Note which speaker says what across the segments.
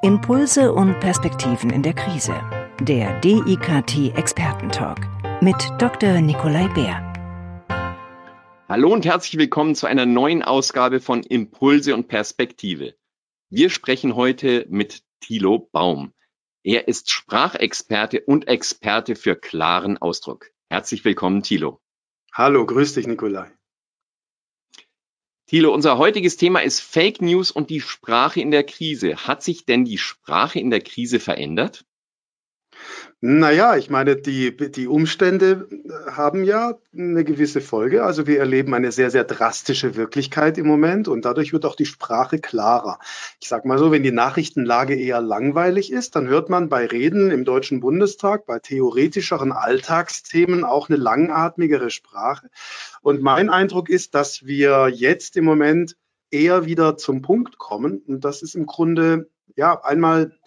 Speaker 1: Impulse und Perspektiven in der Krise. Der DIKT Expertentalk mit Dr. Nikolai Bär.
Speaker 2: Hallo und herzlich willkommen zu einer neuen Ausgabe von Impulse und Perspektive. Wir sprechen heute mit Thilo Baum. Er ist Sprachexperte und Experte für klaren Ausdruck. Herzlich willkommen, Thilo.
Speaker 3: Hallo, grüß dich, Nikolai.
Speaker 2: Thilo, unser heutiges Thema ist Fake News und die Sprache in der Krise. Hat sich denn die Sprache in der Krise verändert?
Speaker 3: Naja, ich meine, die, die Umstände äh, haben ja eine gewisse Folge. Also wir erleben eine sehr, sehr drastische Wirklichkeit im Moment und dadurch wird auch die Sprache klarer. Ich sage mal so, wenn die Nachrichtenlage eher langweilig ist, dann hört man bei Reden im Deutschen Bundestag, bei theoretischeren Alltagsthemen auch eine langatmigere Sprache. Und mein Eindruck ist, dass wir jetzt im Moment eher wieder zum Punkt kommen. Und das ist im Grunde ja einmal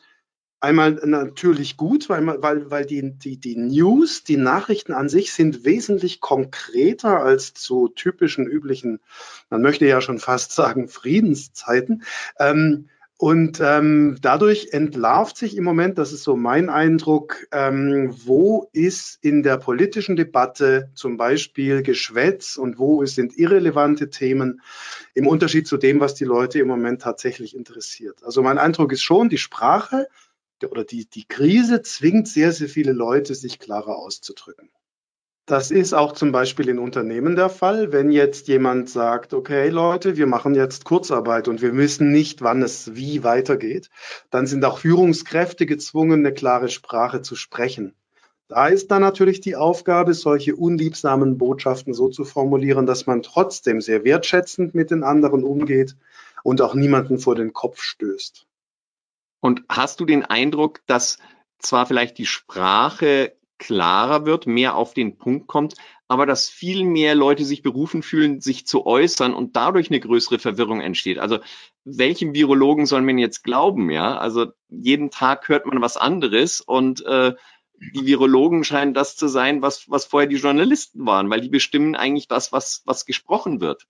Speaker 3: Einmal natürlich gut, weil, weil, weil die, die, die News, die Nachrichten an sich sind wesentlich konkreter als zu typischen üblichen, man möchte ja schon fast sagen, Friedenszeiten. Ähm, und ähm, dadurch entlarvt sich im Moment, das ist so mein Eindruck, ähm, wo ist in der politischen Debatte zum Beispiel Geschwätz und wo sind irrelevante Themen im Unterschied zu dem, was die Leute im Moment tatsächlich interessiert. Also mein Eindruck ist schon, die Sprache oder die, die Krise zwingt sehr, sehr viele Leute, sich klarer auszudrücken. Das ist auch zum Beispiel in Unternehmen der Fall. Wenn jetzt jemand sagt, okay Leute, wir machen jetzt Kurzarbeit und wir wissen nicht, wann es wie weitergeht, dann sind auch Führungskräfte gezwungen, eine klare Sprache zu sprechen. Da ist dann natürlich die Aufgabe, solche unliebsamen Botschaften so zu formulieren, dass man trotzdem sehr wertschätzend mit den anderen umgeht und auch niemanden vor den Kopf stößt.
Speaker 2: Und hast du den Eindruck, dass zwar vielleicht die Sprache klarer wird, mehr auf den Punkt kommt, aber dass viel mehr Leute sich berufen fühlen, sich zu äußern und dadurch eine größere Verwirrung entsteht. Also welchem Virologen soll man jetzt glauben? Ja, also jeden Tag hört man was anderes und äh, die Virologen scheinen das zu sein, was was vorher die Journalisten waren, weil die bestimmen eigentlich das, was was gesprochen wird.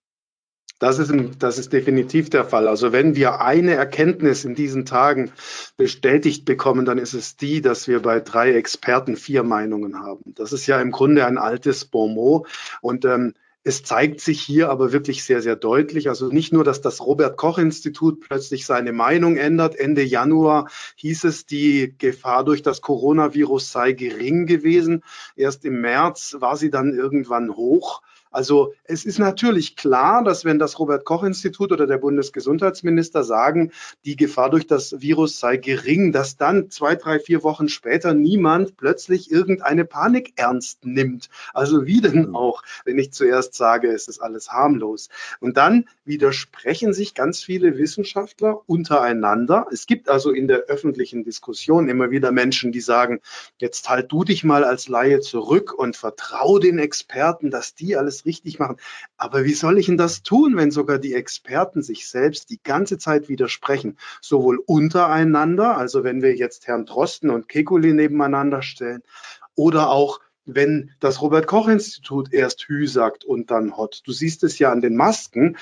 Speaker 3: Das ist, das ist definitiv der Fall. Also wenn wir eine Erkenntnis in diesen Tagen bestätigt bekommen, dann ist es die, dass wir bei drei Experten vier Meinungen haben. Das ist ja im Grunde ein altes Bonmot. Und ähm, es zeigt sich hier aber wirklich sehr, sehr deutlich. Also nicht nur, dass das Robert Koch Institut plötzlich seine Meinung ändert. Ende Januar hieß es, die Gefahr durch das Coronavirus sei gering gewesen. Erst im März war sie dann irgendwann hoch. Also es ist natürlich klar, dass wenn das Robert Koch Institut oder der Bundesgesundheitsminister sagen, die Gefahr durch das Virus sei gering, dass dann zwei, drei, vier Wochen später niemand plötzlich irgendeine Panik ernst nimmt. Also wie denn mhm. auch, wenn ich zuerst sage, es ist alles harmlos. Und dann widersprechen sich ganz viele Wissenschaftler untereinander. Es gibt also in der öffentlichen Diskussion immer wieder Menschen, die sagen, jetzt halt du dich mal als Laie zurück und vertrau den Experten, dass die alles richtig machen. Aber wie soll ich denn das tun, wenn sogar die Experten sich selbst die ganze Zeit widersprechen? Sowohl untereinander, also wenn wir jetzt Herrn Drosten und Kekulé nebeneinander stellen, oder auch wenn das Robert Koch Institut erst Hü sagt und dann Hot. Du siehst es ja an den Masken.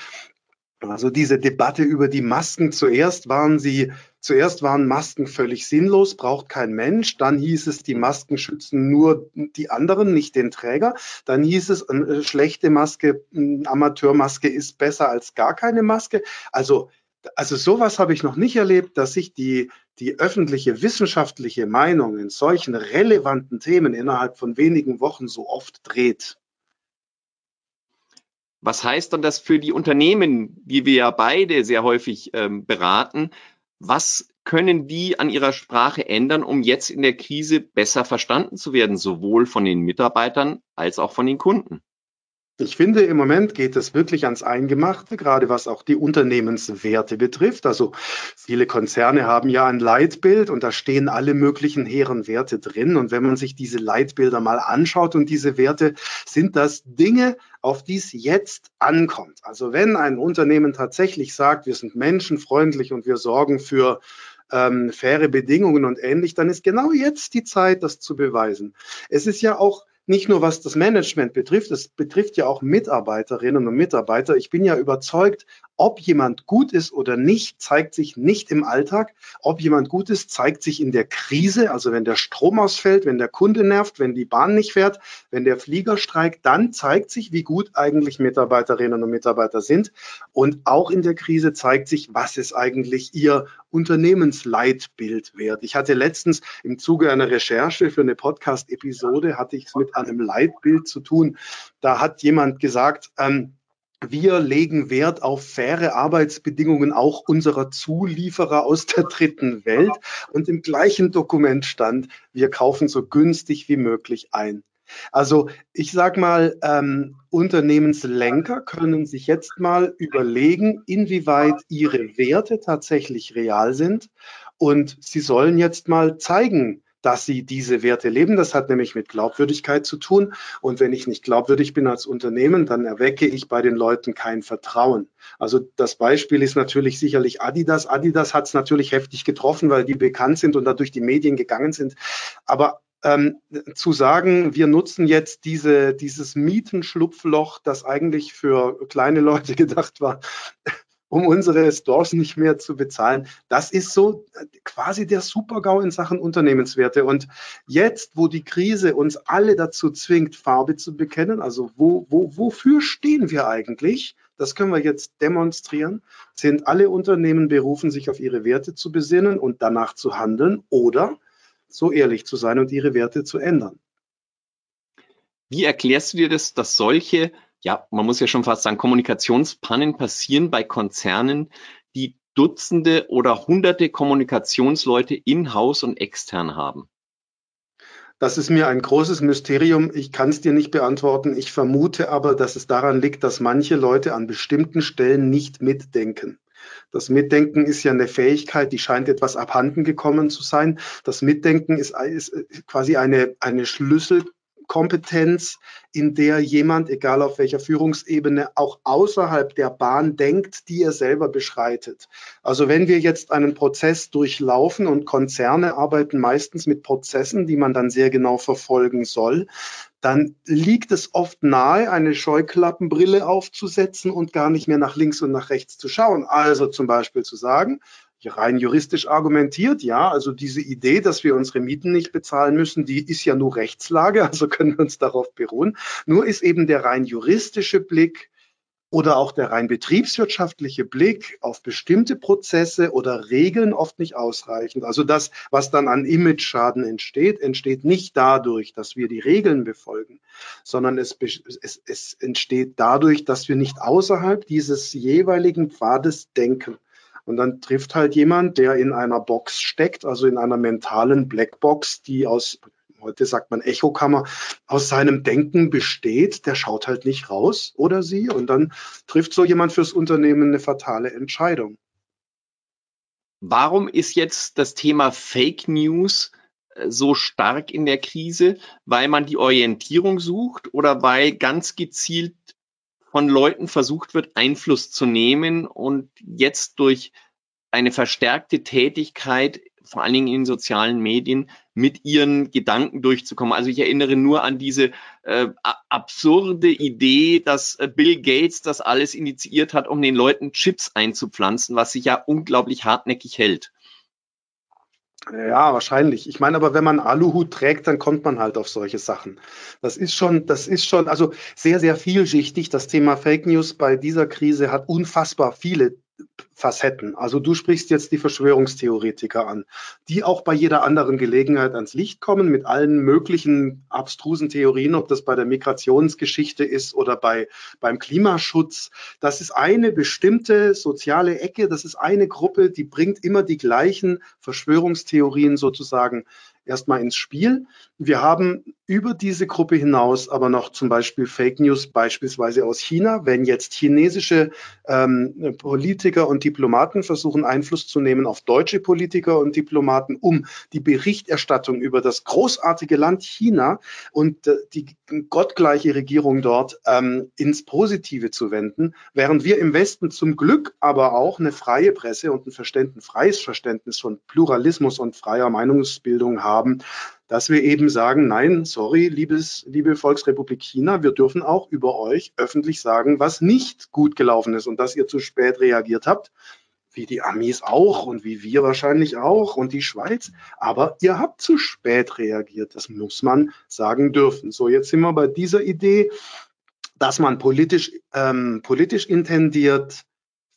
Speaker 3: Also diese Debatte über die Masken, zuerst waren sie, zuerst waren Masken völlig sinnlos, braucht kein Mensch. Dann hieß es, die Masken schützen nur die anderen, nicht den Träger. Dann hieß es, eine schlechte Maske, eine Amateurmaske ist besser als gar keine Maske. Also, also sowas habe ich noch nicht erlebt, dass sich die, die öffentliche wissenschaftliche Meinung in solchen relevanten Themen innerhalb von wenigen Wochen so oft dreht.
Speaker 2: Was heißt dann das für die Unternehmen, die wir ja beide sehr häufig ähm, beraten? Was können die an ihrer Sprache ändern, um jetzt in der Krise besser verstanden zu werden, sowohl von den Mitarbeitern als auch von den Kunden?
Speaker 3: Ich finde, im Moment geht es wirklich ans Eingemachte, gerade was auch die Unternehmenswerte betrifft. Also viele Konzerne haben ja ein Leitbild und da stehen alle möglichen hehren Werte drin. Und wenn man sich diese Leitbilder mal anschaut und diese Werte, sind das Dinge, auf die es jetzt ankommt. Also wenn ein Unternehmen tatsächlich sagt, wir sind menschenfreundlich und wir sorgen für ähm, faire Bedingungen und ähnlich, dann ist genau jetzt die Zeit, das zu beweisen. Es ist ja auch nicht nur was das Management betrifft, es betrifft ja auch Mitarbeiterinnen und Mitarbeiter. Ich bin ja überzeugt, ob jemand gut ist oder nicht, zeigt sich nicht im Alltag. Ob jemand gut ist, zeigt sich in der Krise, also wenn der Strom ausfällt, wenn der Kunde nervt, wenn die Bahn nicht fährt, wenn der Flieger streikt, dann zeigt sich, wie gut eigentlich Mitarbeiterinnen und Mitarbeiter sind. Und auch in der Krise zeigt sich, was ist eigentlich ihr Unternehmensleitbild wert. Ich hatte letztens im Zuge einer Recherche für eine Podcast-Episode, hatte ich es mit einem Leitbild zu tun. Da hat jemand gesagt, ähm, wir legen Wert auf faire Arbeitsbedingungen auch unserer Zulieferer aus der dritten Welt. Und im gleichen Dokument stand, wir kaufen so günstig wie möglich ein. Also ich sage mal, ähm, Unternehmenslenker können sich jetzt mal überlegen, inwieweit ihre Werte tatsächlich real sind. Und sie sollen jetzt mal zeigen, dass sie diese Werte leben. Das hat nämlich mit Glaubwürdigkeit zu tun. Und wenn ich nicht glaubwürdig bin als Unternehmen, dann erwecke ich bei den Leuten kein Vertrauen. Also das Beispiel ist natürlich sicherlich Adidas. Adidas hat es natürlich heftig getroffen, weil die bekannt sind und dadurch die Medien gegangen sind. Aber ähm, zu sagen, wir nutzen jetzt diese, dieses Mietenschlupfloch, das eigentlich für kleine Leute gedacht war, um unsere Stores nicht mehr zu bezahlen. Das ist so äh, quasi der Supergau in Sachen Unternehmenswerte. Und jetzt, wo die Krise uns alle dazu zwingt, Farbe zu bekennen, also wo, wo, wofür stehen wir eigentlich? Das können wir jetzt demonstrieren. Sind alle Unternehmen berufen, sich auf ihre Werte zu besinnen und danach zu handeln oder so ehrlich zu sein und ihre Werte zu ändern?
Speaker 2: Wie erklärst du dir das, dass solche ja, man muss ja schon fast sagen, Kommunikationspannen passieren bei Konzernen, die Dutzende oder Hunderte Kommunikationsleute in-house und extern haben?
Speaker 3: Das ist mir ein großes Mysterium. Ich kann es dir nicht beantworten. Ich vermute aber, dass es daran liegt, dass manche Leute an bestimmten Stellen nicht mitdenken. Das Mitdenken ist ja eine Fähigkeit, die scheint etwas abhanden gekommen zu sein. Das Mitdenken ist, ist quasi eine, eine Schlüssel, Kompetenz, in der jemand, egal auf welcher Führungsebene, auch außerhalb der Bahn denkt, die er selber beschreitet. Also wenn wir jetzt einen Prozess durchlaufen und Konzerne arbeiten meistens mit Prozessen, die man dann sehr genau verfolgen soll, dann liegt es oft nahe, eine Scheuklappenbrille aufzusetzen und gar nicht mehr nach links und nach rechts zu schauen. Also zum Beispiel zu sagen, rein juristisch argumentiert, ja, also diese Idee, dass wir unsere Mieten nicht bezahlen müssen, die ist ja nur Rechtslage, also können wir uns darauf beruhen. Nur ist eben der rein juristische Blick oder auch der rein betriebswirtschaftliche Blick auf bestimmte Prozesse oder Regeln oft nicht ausreichend. Also das, was dann an Image-Schaden entsteht, entsteht nicht dadurch, dass wir die Regeln befolgen, sondern es, es, es entsteht dadurch, dass wir nicht außerhalb dieses jeweiligen Pfades denken. Und dann trifft halt jemand, der in einer Box steckt, also in einer mentalen Blackbox, die aus, heute sagt man Echokammer, aus seinem Denken besteht, der schaut halt nicht raus oder sie. Und dann trifft so jemand fürs Unternehmen eine fatale Entscheidung.
Speaker 2: Warum ist jetzt das Thema Fake News äh, so stark in der Krise? Weil man die Orientierung sucht oder weil ganz gezielt von Leuten versucht wird, Einfluss zu nehmen und jetzt durch eine verstärkte Tätigkeit, vor allen Dingen in sozialen Medien, mit ihren Gedanken durchzukommen. Also ich erinnere nur an diese äh, absurde Idee, dass äh, Bill Gates das alles initiiert hat, um den Leuten Chips einzupflanzen, was sich ja unglaublich hartnäckig hält.
Speaker 3: Ja, wahrscheinlich. Ich meine, aber wenn man Aluhut trägt, dann kommt man halt auf solche Sachen. Das ist schon, das ist schon, also sehr, sehr vielschichtig. Das Thema Fake News bei dieser Krise hat unfassbar viele Facetten. Also du sprichst jetzt die Verschwörungstheoretiker an, die auch bei jeder anderen Gelegenheit ans Licht kommen mit allen möglichen abstrusen Theorien, ob das bei der Migrationsgeschichte ist oder bei, beim Klimaschutz. Das ist eine bestimmte soziale Ecke, das ist eine Gruppe, die bringt immer die gleichen Verschwörungstheorien sozusagen erstmal ins Spiel. Wir haben über diese Gruppe hinaus aber noch zum Beispiel Fake News beispielsweise aus China. Wenn jetzt chinesische ähm, Politiker und Diplomaten versuchen, Einfluss zu nehmen auf deutsche Politiker und Diplomaten, um die Berichterstattung über das großartige Land China und äh, die gottgleiche Regierung dort ähm, ins Positive zu wenden, während wir im Westen zum Glück aber auch eine freie Presse und ein Verständnis, freies Verständnis von Pluralismus und freier Meinungsbildung haben, haben, dass wir eben sagen, nein, sorry, liebes, liebe Volksrepublik China, wir dürfen auch über euch öffentlich sagen, was nicht gut gelaufen ist und dass ihr zu spät reagiert habt, wie die Amis auch und wie wir wahrscheinlich auch und die Schweiz. Aber ihr habt zu spät reagiert. Das muss man sagen dürfen. So, jetzt sind wir bei dieser Idee, dass man politisch, ähm, politisch intendiert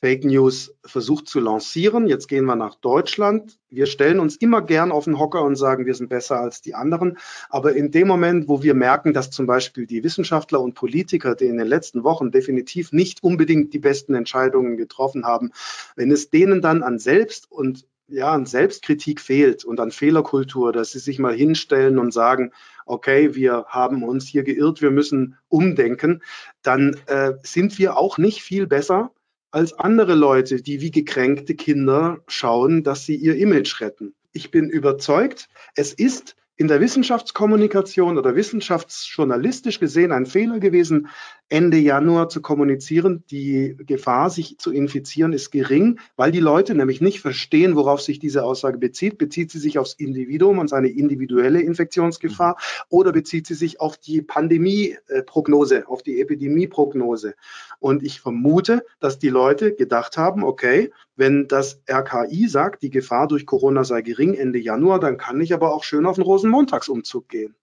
Speaker 3: Fake News versucht zu lancieren. Jetzt gehen wir nach Deutschland. Wir stellen uns immer gern auf den Hocker und sagen, wir sind besser als die anderen. Aber in dem Moment, wo wir merken, dass zum Beispiel die Wissenschaftler und Politiker, die in den letzten Wochen definitiv nicht unbedingt die besten Entscheidungen getroffen haben, wenn es denen dann an Selbst und ja, an Selbstkritik fehlt und an Fehlerkultur, dass sie sich mal hinstellen und sagen, okay, wir haben uns hier geirrt, wir müssen umdenken, dann äh, sind wir auch nicht viel besser als andere Leute, die wie gekränkte Kinder schauen, dass sie ihr Image retten. Ich bin überzeugt, es ist in der Wissenschaftskommunikation oder wissenschaftsjournalistisch gesehen ein Fehler gewesen, Ende Januar zu kommunizieren. Die Gefahr, sich zu infizieren, ist gering, weil die Leute nämlich nicht verstehen, worauf sich diese Aussage bezieht. Bezieht sie sich aufs Individuum und seine individuelle Infektionsgefahr oder bezieht sie sich auf die Pandemieprognose, auf die Epidemieprognose? Und ich vermute, dass die Leute gedacht haben, okay, wenn das RKI sagt, die Gefahr durch Corona sei gering Ende Januar, dann kann ich aber auch schön auf den Rosenmontagsumzug gehen.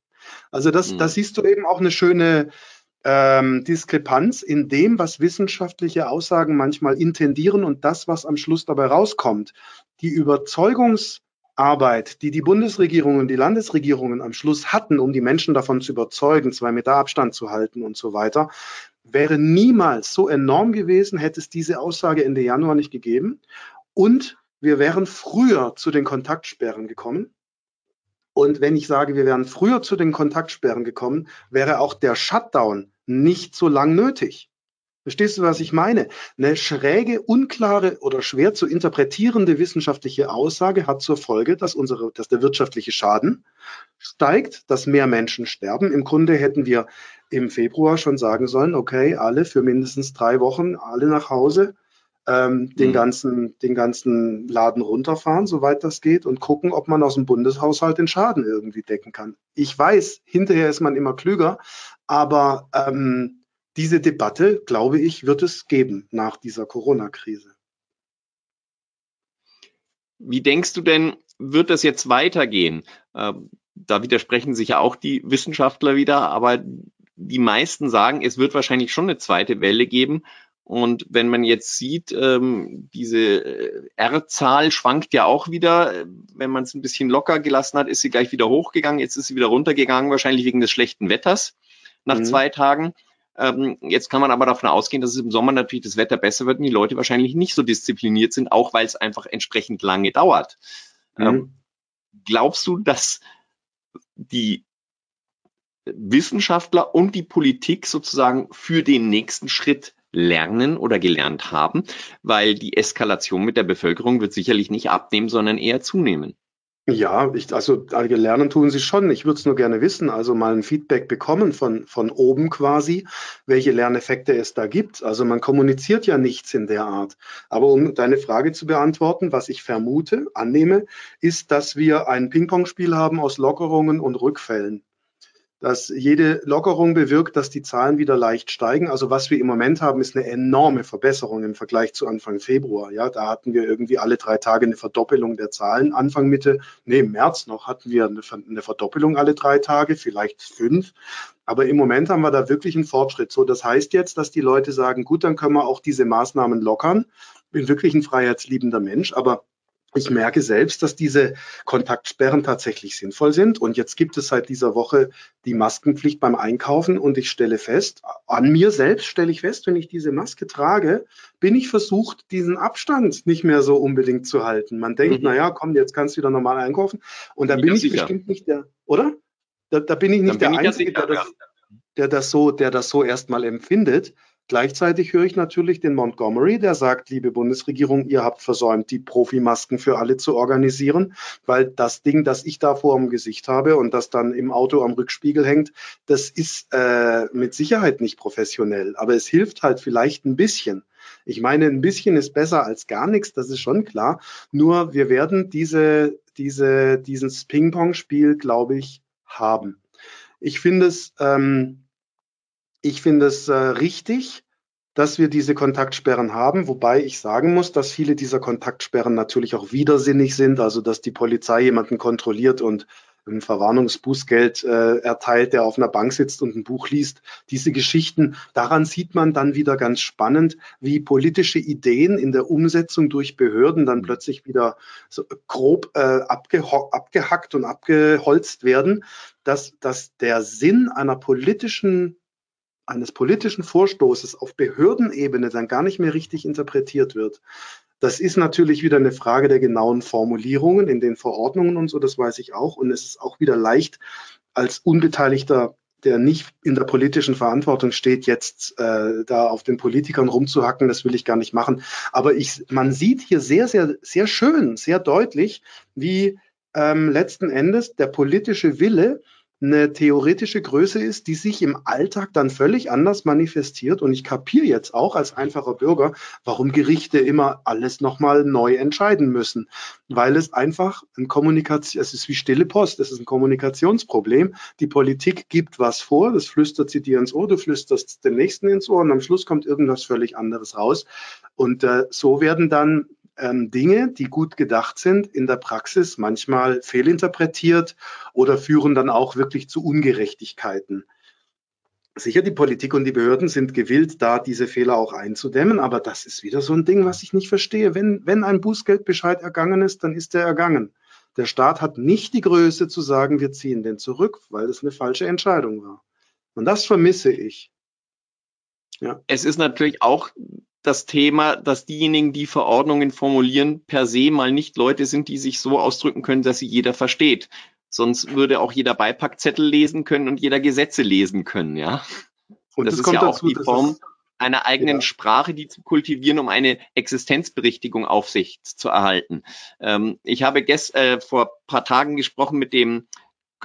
Speaker 3: Also das, mhm. da siehst du eben auch eine schöne ähm, Diskrepanz in dem, was wissenschaftliche Aussagen manchmal intendieren und das, was am Schluss dabei rauskommt. Die Überzeugungsarbeit, die die Bundesregierung und die Landesregierungen am Schluss hatten, um die Menschen davon zu überzeugen, zwei Meter Abstand zu halten und so weiter, wäre niemals so enorm gewesen, hätte es diese Aussage Ende Januar nicht gegeben. Und wir wären früher zu den Kontaktsperren gekommen. Und wenn ich sage, wir wären früher zu den Kontaktsperren gekommen, wäre auch der Shutdown nicht so lang nötig. Verstehst du, was ich meine? Eine schräge, unklare oder schwer zu interpretierende wissenschaftliche Aussage hat zur Folge, dass, unsere, dass der wirtschaftliche Schaden steigt, dass mehr Menschen sterben. Im Grunde hätten wir im Februar schon sagen sollen, okay, alle für mindestens drei Wochen, alle nach Hause, ähm, den, mhm. ganzen, den ganzen Laden runterfahren, soweit das geht, und gucken, ob man aus dem Bundeshaushalt den Schaden irgendwie decken kann. Ich weiß, hinterher ist man immer klüger, aber ähm, diese Debatte, glaube ich, wird es geben nach dieser Corona-Krise.
Speaker 2: Wie denkst du denn, wird das jetzt weitergehen? Ähm, da widersprechen sich ja auch die Wissenschaftler wieder, aber die meisten sagen, es wird wahrscheinlich schon eine zweite Welle geben. Und wenn man jetzt sieht, ähm, diese äh, R-Zahl schwankt ja auch wieder. Wenn man es ein bisschen locker gelassen hat, ist sie gleich wieder hochgegangen. Jetzt ist sie wieder runtergegangen, wahrscheinlich wegen des schlechten Wetters nach mhm. zwei Tagen. Ähm, jetzt kann man aber davon ausgehen, dass es im Sommer natürlich das Wetter besser wird und die Leute wahrscheinlich nicht so diszipliniert sind, auch weil es einfach entsprechend lange dauert. Mhm. Ähm, glaubst du, dass die Wissenschaftler und die Politik sozusagen für den nächsten Schritt lernen oder gelernt haben, weil die Eskalation mit der Bevölkerung wird sicherlich nicht abnehmen, sondern eher zunehmen.
Speaker 3: Ja, ich, also lernen tun sie schon. Ich würde es nur gerne wissen, also mal ein Feedback bekommen von, von oben quasi, welche Lerneffekte es da gibt. Also man kommuniziert ja nichts in der Art. Aber um deine Frage zu beantworten, was ich vermute, annehme, ist, dass wir ein Ping-Pong-Spiel haben aus Lockerungen und Rückfällen dass jede Lockerung bewirkt, dass die Zahlen wieder leicht steigen. Also was wir im Moment haben, ist eine enorme Verbesserung im Vergleich zu Anfang Februar. Ja, da hatten wir irgendwie alle drei Tage eine Verdoppelung der Zahlen. Anfang Mitte, nee, im März noch hatten wir eine Verdoppelung alle drei Tage, vielleicht fünf. Aber im Moment haben wir da wirklich einen Fortschritt. So, das heißt jetzt, dass die Leute sagen, gut, dann können wir auch diese Maßnahmen lockern. Bin wirklich ein freiheitsliebender Mensch, aber ich merke selbst, dass diese Kontaktsperren tatsächlich sinnvoll sind. Und jetzt gibt es seit dieser Woche die Maskenpflicht beim Einkaufen. Und ich stelle fest, an mir selbst stelle ich fest, wenn ich diese Maske trage, bin ich versucht, diesen Abstand nicht mehr so unbedingt zu halten. Man denkt, mhm. na ja, komm, jetzt kannst du wieder normal einkaufen. Und da bin ich sicher. bestimmt nicht der, oder? Da, da bin ich nicht Dann der Einzige, der das, der das so, der das so erstmal empfindet. Gleichzeitig höre ich natürlich den Montgomery, der sagt, liebe Bundesregierung, ihr habt versäumt, die Profimasken für alle zu organisieren, weil das Ding, das ich da vor dem Gesicht habe und das dann im Auto am Rückspiegel hängt, das ist äh, mit Sicherheit nicht professionell, aber es hilft halt vielleicht ein bisschen. Ich meine, ein bisschen ist besser als gar nichts, das ist schon klar. Nur wir werden diese diese, dieses Ping-Pong-Spiel, glaube ich, haben. Ich finde es, ähm, ich finde es äh, richtig, dass wir diese Kontaktsperren haben, wobei ich sagen muss, dass viele dieser Kontaktsperren natürlich auch widersinnig sind, also dass die Polizei jemanden kontrolliert und ein Verwarnungsbußgeld äh, erteilt, der auf einer Bank sitzt und ein Buch liest. Diese Geschichten, daran sieht man dann wieder ganz spannend, wie politische Ideen in der Umsetzung durch Behörden dann plötzlich wieder so grob äh, abgehackt und abgeholzt werden, dass, dass der Sinn einer politischen eines politischen Vorstoßes auf Behördenebene dann gar nicht mehr richtig interpretiert wird. Das ist natürlich wieder eine Frage der genauen Formulierungen in den Verordnungen und so, das weiß ich auch. Und es ist auch wieder leicht als Unbeteiligter, der nicht in der politischen Verantwortung steht, jetzt äh, da auf den Politikern rumzuhacken. Das will ich gar nicht machen. Aber ich, man sieht hier sehr, sehr, sehr schön, sehr deutlich, wie ähm, letzten Endes der politische Wille eine theoretische Größe ist, die sich im Alltag dann völlig anders manifestiert. Und ich kapiere jetzt auch als einfacher Bürger, warum Gerichte immer alles nochmal neu entscheiden müssen. Weil es einfach ein Kommunikation, es ist wie stille Post, es ist ein Kommunikationsproblem. Die Politik gibt was vor, das flüstert sie dir ins Ohr, du flüsterst dem Nächsten ins Ohr und am Schluss kommt irgendwas völlig anderes raus. Und äh, so werden dann ähm, Dinge, die gut gedacht sind, in der Praxis manchmal fehlinterpretiert oder führen dann auch wirklich zu Ungerechtigkeiten. Sicher, die Politik und die Behörden sind gewillt, da diese Fehler auch einzudämmen, aber das ist wieder so ein Ding, was ich nicht verstehe. Wenn, wenn ein Bußgeldbescheid ergangen ist, dann ist er ergangen. Der Staat hat nicht die Größe zu sagen, wir ziehen den zurück, weil das eine falsche Entscheidung war. Und das vermisse ich.
Speaker 2: Ja. Es ist natürlich auch das Thema, dass diejenigen, die Verordnungen formulieren, per se mal nicht Leute sind, die sich so ausdrücken können, dass sie jeder versteht. Sonst würde auch jeder Beipackzettel lesen können und jeder Gesetze lesen können, ja. Und das, das ist ja dazu, auch die Form einer eigenen ja. Sprache, die zu kultivieren, um eine Existenzberichtigung auf sich zu erhalten. Ähm, ich habe gest, äh, vor paar Tagen gesprochen mit dem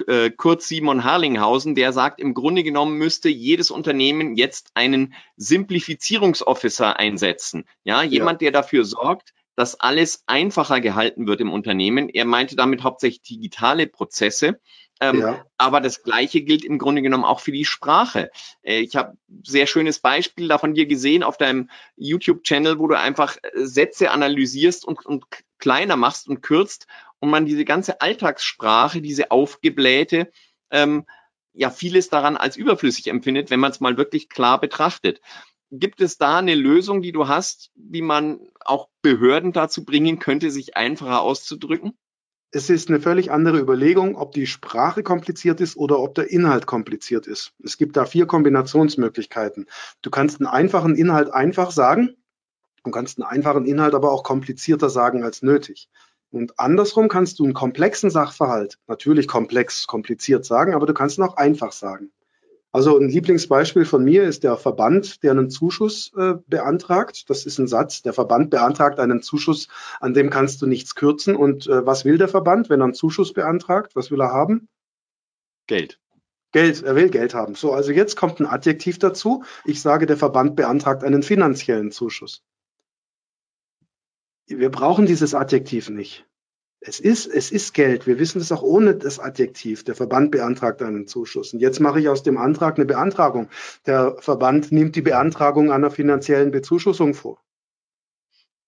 Speaker 2: äh, Kurt Simon Harlinghausen, der sagt, im Grunde genommen müsste jedes Unternehmen jetzt einen Simplifizierungsofficer einsetzen. Ja, jemand, ja. der dafür sorgt, dass alles einfacher gehalten wird im Unternehmen. Er meinte damit hauptsächlich digitale Prozesse. Ähm, ja. Aber das Gleiche gilt im Grunde genommen auch für die Sprache. Äh, ich habe sehr schönes Beispiel davon dir gesehen auf deinem YouTube-Channel, wo du einfach äh, Sätze analysierst und, und kleiner machst und kürzt und man diese ganze Alltagssprache, diese aufgeblähte, ähm, ja vieles daran als überflüssig empfindet, wenn man es mal wirklich klar betrachtet. Gibt es da eine Lösung, die du hast, wie man auch Behörden dazu bringen könnte, sich einfacher auszudrücken?
Speaker 3: Es ist eine völlig andere Überlegung, ob die Sprache kompliziert ist oder ob der Inhalt kompliziert ist. Es gibt da vier Kombinationsmöglichkeiten. Du kannst einen einfachen Inhalt einfach sagen, du kannst einen einfachen Inhalt aber auch komplizierter sagen als nötig. Und andersrum kannst du einen komplexen Sachverhalt natürlich komplex, kompliziert sagen, aber du kannst ihn auch einfach sagen. Also ein Lieblingsbeispiel von mir ist der Verband, der einen Zuschuss äh, beantragt. Das ist ein Satz. Der Verband beantragt einen Zuschuss, an dem kannst du nichts kürzen. Und äh, was will der Verband, wenn er einen Zuschuss beantragt? Was will er haben?
Speaker 2: Geld.
Speaker 3: Geld, er will Geld haben. So, also jetzt kommt ein Adjektiv dazu. Ich sage, der Verband beantragt einen finanziellen Zuschuss. Wir brauchen dieses Adjektiv nicht. Es ist, es ist Geld. Wir wissen es auch ohne das Adjektiv. Der Verband beantragt einen Zuschuss. Und jetzt mache ich aus dem Antrag eine Beantragung. Der Verband nimmt die Beantragung einer finanziellen Bezuschussung vor.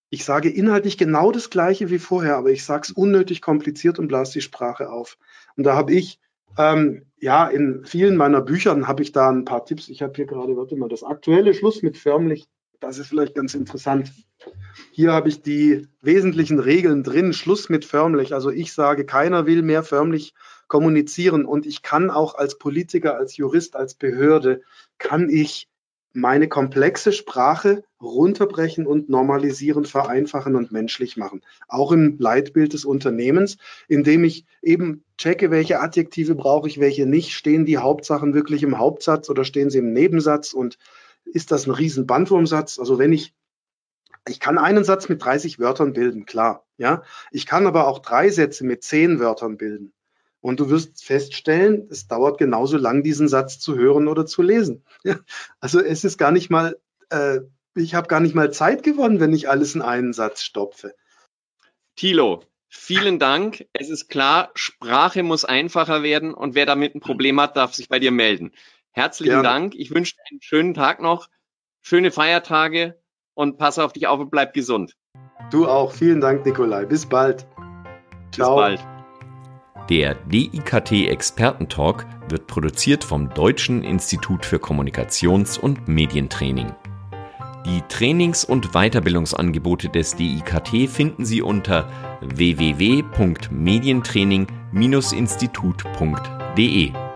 Speaker 3: Ich sage inhaltlich genau das Gleiche wie vorher, aber ich sage es unnötig kompliziert und blase die Sprache auf. Und da habe ich, ähm, ja, in vielen meiner Büchern habe ich da ein paar Tipps. Ich habe hier gerade, warte mal, das aktuelle Schluss mit förmlich das ist vielleicht ganz interessant. Hier habe ich die wesentlichen Regeln drin. Schluss mit förmlich. Also ich sage, keiner will mehr förmlich kommunizieren. Und ich kann auch als Politiker, als Jurist, als Behörde, kann ich meine komplexe Sprache runterbrechen und normalisieren, vereinfachen und menschlich machen. Auch im Leitbild des Unternehmens, indem ich eben checke, welche Adjektive brauche ich, welche nicht. Stehen die Hauptsachen wirklich im Hauptsatz oder stehen sie im Nebensatz und ist das ein riesen Bandwurmsatz. Also wenn ich, ich kann einen Satz mit 30 Wörtern bilden, klar, ja. Ich kann aber auch drei Sätze mit zehn Wörtern bilden. Und du wirst feststellen, es dauert genauso lang, diesen Satz zu hören oder zu lesen. Ja? Also es ist gar nicht mal, äh, ich habe gar nicht mal Zeit gewonnen, wenn ich alles in einen Satz stopfe.
Speaker 2: Thilo,
Speaker 4: Vielen Dank. Es ist klar, Sprache muss einfacher werden und wer damit ein Problem hat, darf sich bei dir melden. Herzlichen Gerne. Dank. Ich wünsche dir einen schönen Tag noch, schöne Feiertage und passe auf dich auf und bleib gesund.
Speaker 3: Du auch. Vielen Dank, Nikolai. Bis bald.
Speaker 4: Ciao. Bis bald.
Speaker 2: Der DIKT Expertentalk wird produziert vom Deutschen Institut für Kommunikations- und Medientraining. Die Trainings- und Weiterbildungsangebote des DIKT finden Sie unter www.medientraining-institut.de.